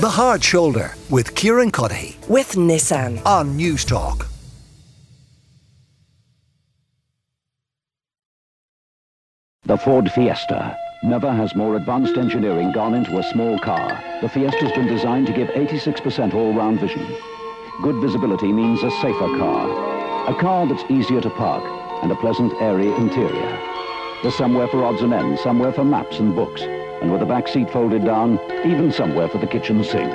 The Hard Shoulder with Kieran Cuddihy with Nissan. on News Talk. The Ford Fiesta. Never has more advanced engineering gone into a small car. The Fiesta's been designed to give 86% all-round vision. Good visibility means a safer car. A car that's easier to park and a pleasant, airy interior. There's somewhere for odds and ends, somewhere for maps and books, and with the back seat folded down, even somewhere for the kitchen sink.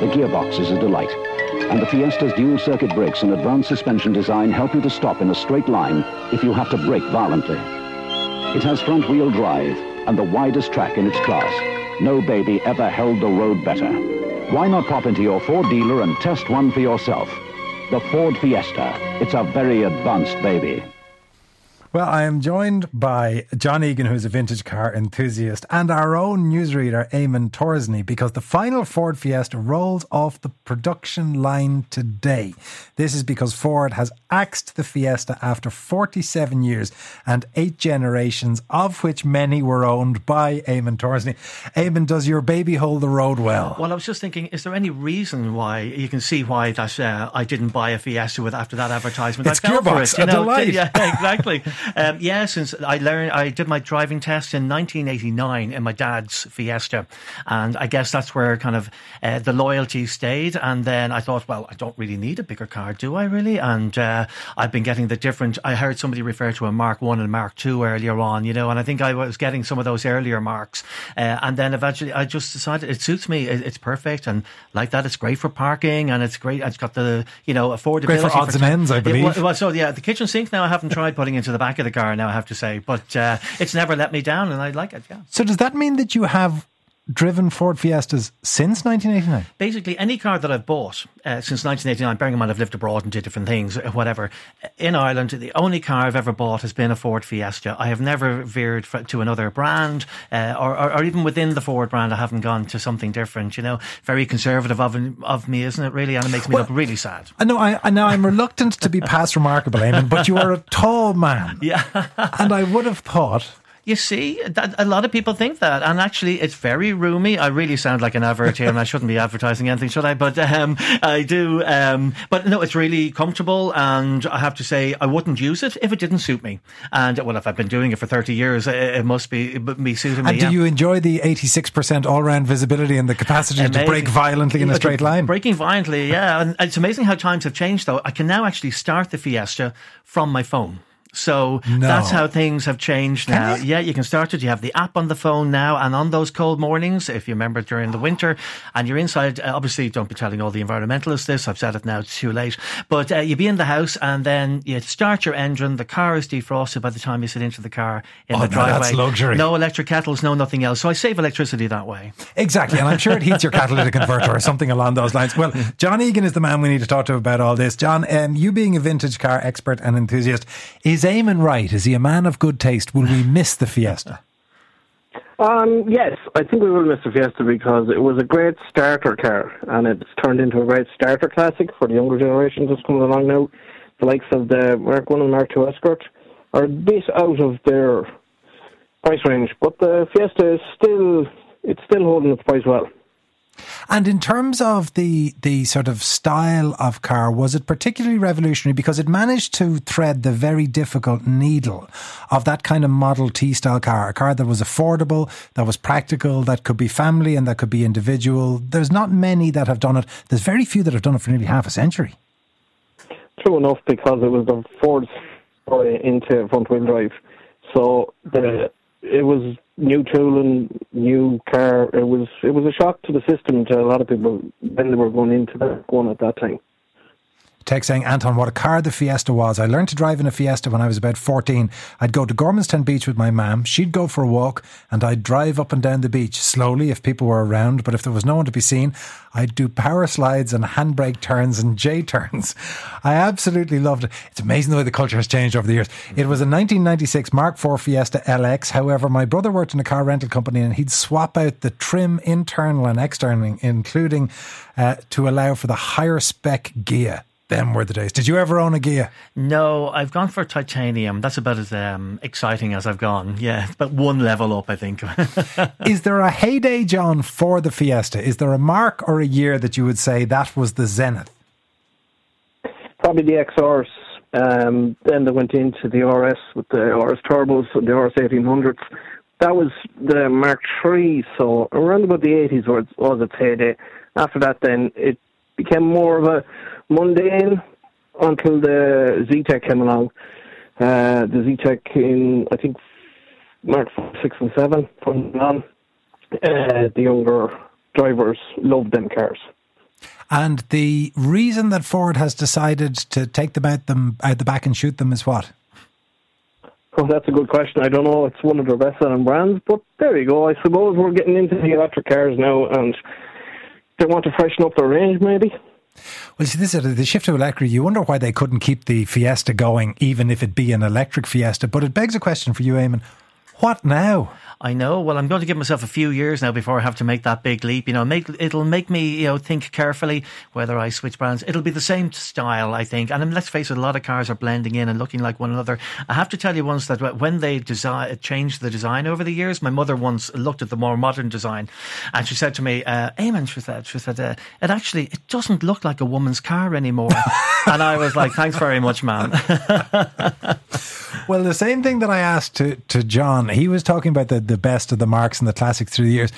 The gearbox is a delight, and the Fiesta's dual-circuit brakes and advanced suspension design help you to stop in a straight line if you have to brake violently. It has front-wheel drive and the widest track in its class. No baby ever held the road better. Why not pop into your Ford dealer and test one for yourself? The Ford Fiesta. It's a very advanced baby. Well, I am joined by John Egan, who's a vintage car enthusiast, and our own newsreader, Eamonn Torsney, because the final Ford Fiesta rolls off the production line today. This is because Ford has axed the Fiesta after 47 years and eight generations, of which many were owned by Eamonn Torsney. Eamonn, does your baby hold the road well? Well, I was just thinking, is there any reason why you can see why that uh, I didn't buy a Fiesta with after that advertisement? It's I fell for gearbox, it, you a know. delight. Yeah, exactly. Um, yeah, since I learned, I did my driving test in 1989 in my dad's Fiesta, and I guess that's where kind of uh, the loyalty stayed. And then I thought, well, I don't really need a bigger car, do I really? And uh, I've been getting the different. I heard somebody refer to a Mark One and Mark Two earlier on, you know, and I think I was getting some of those earlier marks, uh, and then eventually I just decided it suits me. It, it's perfect, and like that, it's great for parking, and it's great. It's got the you know affordability. Great for odds and ends, I It- believe. well, so yeah, the kitchen sink now I haven't tried putting into the back of the car now I have to say, but uh, it's never let me down, and I like it. Yeah. So, does that mean that you have driven Ford Fiestas since 1989? Basically, any car that I've bought uh, since 1989, bearing in mind I've lived abroad and did different things, uh, whatever, in Ireland, the only car I've ever bought has been a Ford Fiesta. I have never veered to another brand, uh, or, or, or even within the Ford brand, I haven't gone to something different. You know, very conservative of, of me, isn't it? Really, and it makes me look really sad. I know. I, I know. I'm reluctant to be past remarkable, Eamonn, but you are a tall man, Yeah. and I would have thought. You see, that, a lot of people think that, and actually, it's very roomy. I really sound like an advert here, and I shouldn't be advertising anything, should I? But um, I do. Um, but no, it's really comfortable, and I have to say, I wouldn't use it if it didn't suit me. And well, if I've been doing it for thirty years, it, it must be it be suiting And do yeah. you enjoy the 86% all-round visibility and the capacity to Amazing. brake violently in a straight line? Braking violently, yeah. And it's amazing how times have changed, though. I can now actually start the Fiesta from my phone. So No. that's how things have changed now. Yeah, you can start it. You have the app on the phone now, and on those cold mornings, if you remember during the winter, and you're inside. Uh, obviously, don't be telling all the environmentalists this. I've said it now; it's too late. But uh, you be in the house, and then you start your engine. The car is defrosted by the time you sit into the car in Oh, the no, driveway. that's luxury. No electric kettles, no nothing else. So I save electricity that way. Exactly, and I'm sure it heats your catalytic converter or something along those lines. Well, John Egan is the man we need to talk to about all this. John, um, you being a vintage car expert and enthusiast, is Eamonn right? Is he a man of good taste? Will we miss the Fiesta? Um, yes, I think we will miss the Fiesta because it was a great starter car and it's turned into a great starter classic for the younger generation that's coming along now. The likes of the Mark 1 and Mark 2 Escort are a bit out of their price range, but the Fiesta is still, it's still holding its price well. And in terms of the the sort of style of car, was it particularly revolutionary because it managed to thread the very difficult needle of that kind of Model T style car, a car that was affordable, that was practical, that could be family and that could be individual. There's not many that have done it. There's very few that have done it for nearly half a century. True enough, because it was the Ford's into front wheel drive. So the it was new tool and new car. It was it was a shock to the system to a lot of people when they were going into that one at that time. Text saying, Anton, what a car the Fiesta was. I learned to drive in a Fiesta when I was about 14. I'd go to Gormanston Beach with my mam. She'd go for a walk and I'd drive up and down the beach slowly if people were around. But if there was no one to be seen, I'd do power slides and handbrake turns and J turns. I absolutely loved it. It's amazing the way the culture has changed over the years. It was a 1996 Mark IV Fiesta LX. However, my brother worked in a car rental company and he'd swap out the trim internal and external, including uh, to allow for the higher spec Ghia Them were the days. Did you ever own a Ghia? No, I've gone for titanium. That's about as um, exciting as I've gone. Yeah, but one level up, I think. Is there a heyday, John, for the Fiesta? Is there a mark or a year that you would say that was the zenith? Probably the XRs. Um, then they went into the RS with the RS turbos, and the RS 1800s. That was the Mark III, so around about the 80s was, was its heyday. After that, then it became more of a mundane until the Zetec came along. Uh, the Zetec in, I think, Mark 6 and 7 from on. Uh, the younger drivers loved them cars. And the reason that Ford has decided to take them out them out the back and shoot them is what? Oh, that's a good question. I don't know. It's one of their best selling brands, but there you go. I suppose we're getting into the electric cars now, and they want to freshen up their range, maybe. Well, see, this is the shift to electric. You wonder why they couldn't keep the Fiesta going, even if it be an electric Fiesta. But it begs a question for you, Eamonn. What now? I know. Well, I'm going to give myself a few years now before I have to make that big leap. You know, make it'll make me you know think carefully whether I switch brands. It'll be the same style, I think. And let's face it, a lot of cars are blending in and looking like one another. I have to tell you once that when they design changed the design over the years, my mother once looked at the more modern design, and she said to me, uh, "Eamonn," she said, "she said uh, it actually it doesn't look like a woman's car anymore." and I was like, "Thanks very much, man." well, the same thing that I asked to to John, he was talking about the the best of the marks and the classics through the years.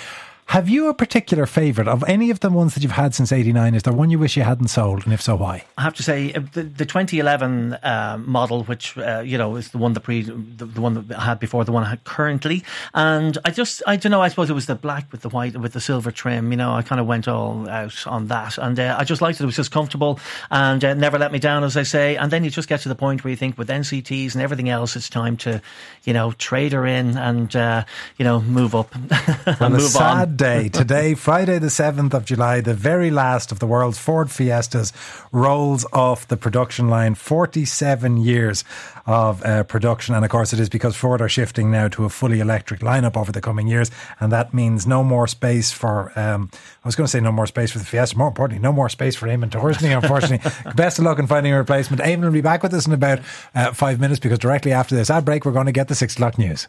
Have you a particular favourite of any of the ones that you've had since '89? Is there one you wish you hadn't sold, and if so, why? I have to say uh, the, the 2011 uh, model, which uh, you know is the one the pre the, the, one that I had before, the one I had currently, and I just I don't know. I suppose it was the black with the white with the silver trim. You know, I kind of went all out on that, and uh, I just liked it. It was just comfortable and uh, never let me down, as I say. And then you just get to the point where you think with NCTs and everything else, it's time to you know trade her in and uh, you know move up and move on day. Today, Friday, the 7th of July, the very last of the world's Ford Fiestas rolls off the production line. 47 years of uh, production. And of course, it is because Ford are shifting now to a fully electric lineup over the coming years. And that means no more space for, um, I was going to say no more space for the Fiesta. More importantly, no more space for Eamonn Torsney, unfortunately. Best of luck in finding a replacement. Eamonn will be back with us in about uh, five minutes because directly after this ad break, we're going to get the six o'clock news.